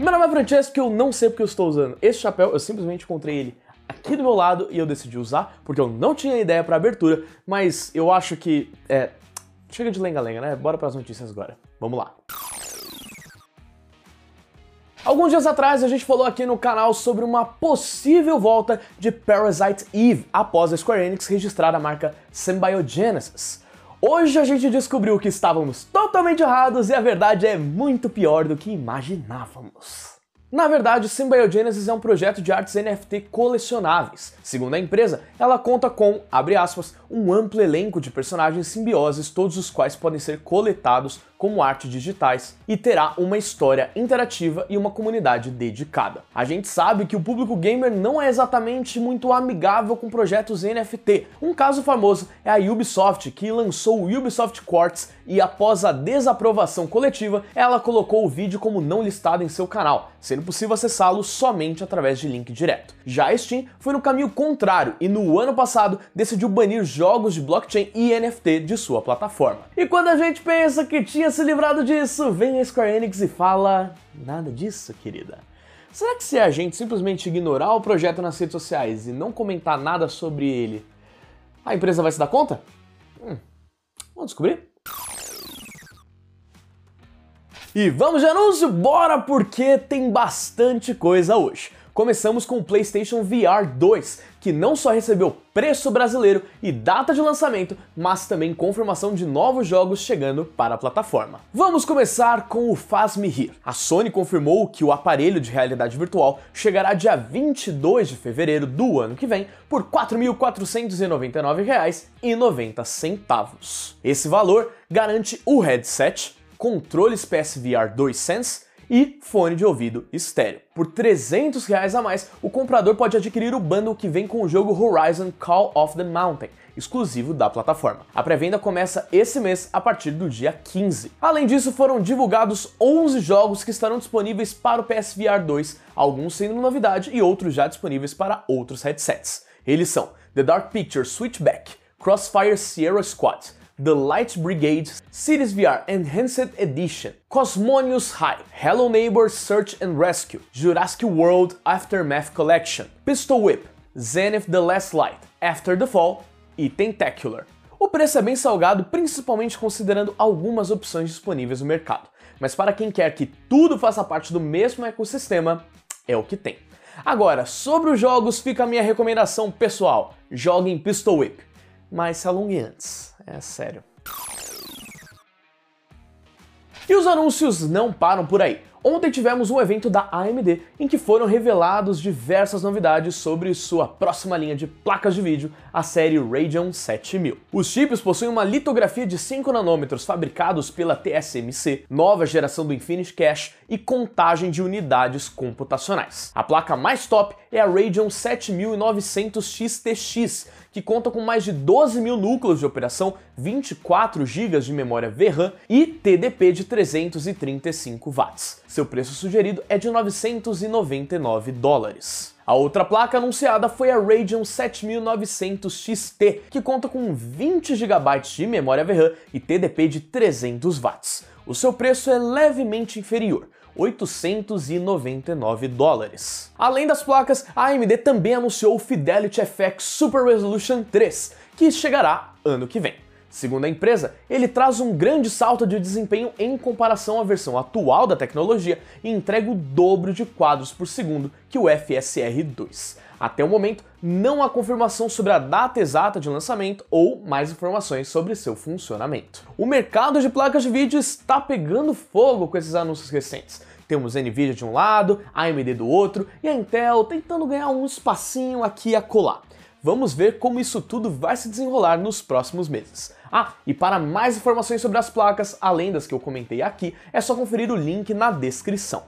Meu nome é Francesco e eu não sei porque eu estou usando esse chapéu, eu simplesmente encontrei ele aqui do meu lado e eu decidi usar porque eu não tinha ideia para abertura, mas eu acho que é chega de lenga-lenga, né? Bora para as notícias agora. Vamos lá. Alguns dias atrás a gente falou aqui no canal sobre uma possível volta de Parasite Eve após a Square Enix registrar a marca Symbiogenesis. Hoje a gente descobriu que estávamos totalmente errados e a verdade é muito pior do que imaginávamos. Na verdade, Symbiogenesis é um projeto de artes NFT colecionáveis. Segundo a empresa, ela conta com, abre aspas, um amplo elenco de personagens simbioses, todos os quais podem ser coletados como arte digitais e terá uma história interativa e uma comunidade dedicada. A gente sabe que o público gamer não é exatamente muito amigável com projetos NFT. Um caso famoso é a Ubisoft, que lançou o Ubisoft Quartz e após a desaprovação coletiva, ela colocou o vídeo como não listado em seu canal, sendo possível acessá-lo somente através de link direto. Já a Steam foi no caminho contrário e no ano passado decidiu banir jogos de blockchain e NFT de sua plataforma. E quando a gente pensa que tinha se livrado disso, vem a Square Enix e fala: nada disso, querida. Será que se a gente simplesmente ignorar o projeto nas redes sociais e não comentar nada sobre ele, a empresa vai se dar conta? Hum, vamos descobrir? E vamos de anúncio? Bora porque tem bastante coisa hoje. Começamos com o PlayStation VR 2, que não só recebeu preço brasileiro e data de lançamento, mas também confirmação de novos jogos chegando para a plataforma. Vamos começar com o Faz Me Rir. A Sony confirmou que o aparelho de realidade virtual chegará dia 22 de fevereiro do ano que vem por R$ 4.499,90. Esse valor garante o headset, controles PSVR 2 Sense e fone de ouvido estéreo. Por 300 reais a mais, o comprador pode adquirir o bundle que vem com o jogo Horizon Call of the Mountain, exclusivo da plataforma. A pré-venda começa esse mês a partir do dia 15. Além disso, foram divulgados 11 jogos que estarão disponíveis para o PSVR 2, alguns sendo novidade e outros já disponíveis para outros headsets. Eles são The Dark Picture Switchback, Crossfire Sierra Squad, The Light Brigade, Cities VR Enhanced Edition, Cosmonius High, Hello Neighbor Search and Rescue, Jurassic World Aftermath Collection, Pistol Whip, Zenith The Last Light, After the Fall e Tentacular. O preço é bem salgado, principalmente considerando algumas opções disponíveis no mercado. Mas para quem quer que tudo faça parte do mesmo ecossistema, é o que tem. Agora, sobre os jogos fica a minha recomendação pessoal: joguem Pistol Whip, mas se alongue antes. É sério. E os anúncios não param por aí. Ontem tivemos um evento da AMD em que foram revelados diversas novidades sobre sua próxima linha de placas de vídeo, a série Radeon 7000. Os chips possuem uma litografia de 5 nanômetros fabricados pela TSMC, nova geração do Infinity Cache e contagem de unidades computacionais. A placa mais top é a Radeon 7900 XTX, que conta com mais de 12 mil núcleos de operação, 24 GB de memória VRAM e TDP de 335 watts. Seu preço sugerido é de 999 dólares. A outra placa anunciada foi a Radeon 7900 XT, que conta com 20 GB de memória VRAM e TDP de 300 watts. O seu preço é levemente inferior, 899 dólares. Além das placas, a AMD também anunciou o Fidelity FX Super Resolution 3, que chegará ano que vem. Segundo a empresa, ele traz um grande salto de desempenho em comparação à versão atual da tecnologia e entrega o dobro de quadros por segundo que o FSR 2. Até o momento, não há confirmação sobre a data exata de lançamento ou mais informações sobre seu funcionamento. O mercado de placas de vídeo está pegando fogo com esses anúncios recentes. Temos Nvidia de um lado, AMD do outro e a Intel tentando ganhar um espacinho aqui a colar. Vamos ver como isso tudo vai se desenrolar nos próximos meses. Ah, e para mais informações sobre as placas, além das que eu comentei aqui, é só conferir o link na descrição.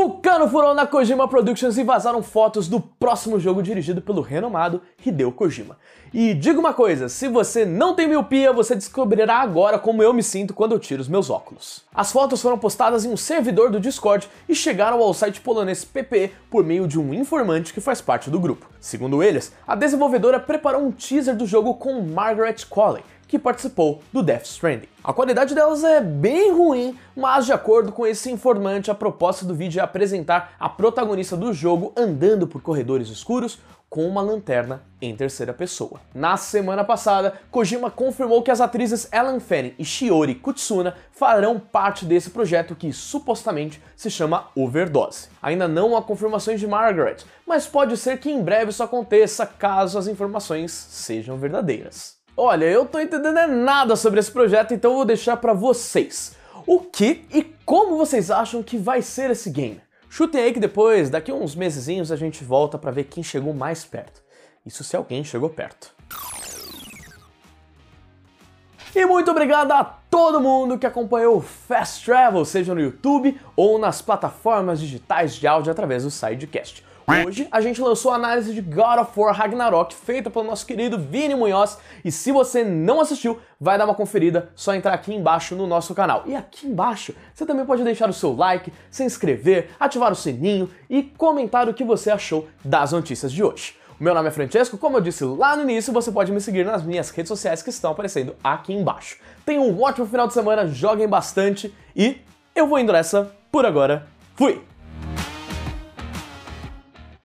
O cano furou na Kojima Productions e vazaram fotos do próximo jogo dirigido pelo renomado Hideo Kojima. E diga uma coisa, se você não tem miopia, você descobrirá agora como eu me sinto quando eu tiro os meus óculos. As fotos foram postadas em um servidor do Discord e chegaram ao site polonês PP por meio de um informante que faz parte do grupo. Segundo eles, a desenvolvedora preparou um teaser do jogo com Margaret Qualley, que participou do Death Stranding. A qualidade delas é bem ruim, mas de acordo com esse informante, a proposta do vídeo é apresentar a protagonista do jogo andando por corredores escuros com uma lanterna em terceira pessoa. Na semana passada, Kojima confirmou que as atrizes Ellen Fanning e Shiori Kutsuna farão parte desse projeto que supostamente se chama Overdose. Ainda não há confirmações de Margaret, mas pode ser que em breve isso aconteça caso as informações sejam verdadeiras. Olha, eu tô entendendo nada sobre esse projeto, então eu vou deixar para vocês. O que e como vocês acham que vai ser esse game? Chutem aí que depois, daqui uns mesezinhos, a gente volta para ver quem chegou mais perto. Isso se alguém chegou perto. E muito obrigado a todo mundo que acompanhou o Fast Travel, seja no YouTube ou nas plataformas digitais de áudio através do Sidecast. Hoje a gente lançou a análise de God of War Ragnarok feita pelo nosso querido Vini Munhoz e se você não assistiu, vai dar uma conferida, só entrar aqui embaixo no nosso canal. E aqui embaixo você também pode deixar o seu like, se inscrever, ativar o sininho e comentar o que você achou das notícias de hoje. Meu nome é Francesco, como eu disse lá no início, você pode me seguir nas minhas redes sociais que estão aparecendo aqui embaixo. Tenham um ótimo final de semana, joguem bastante e eu vou indo nessa, por agora, fui!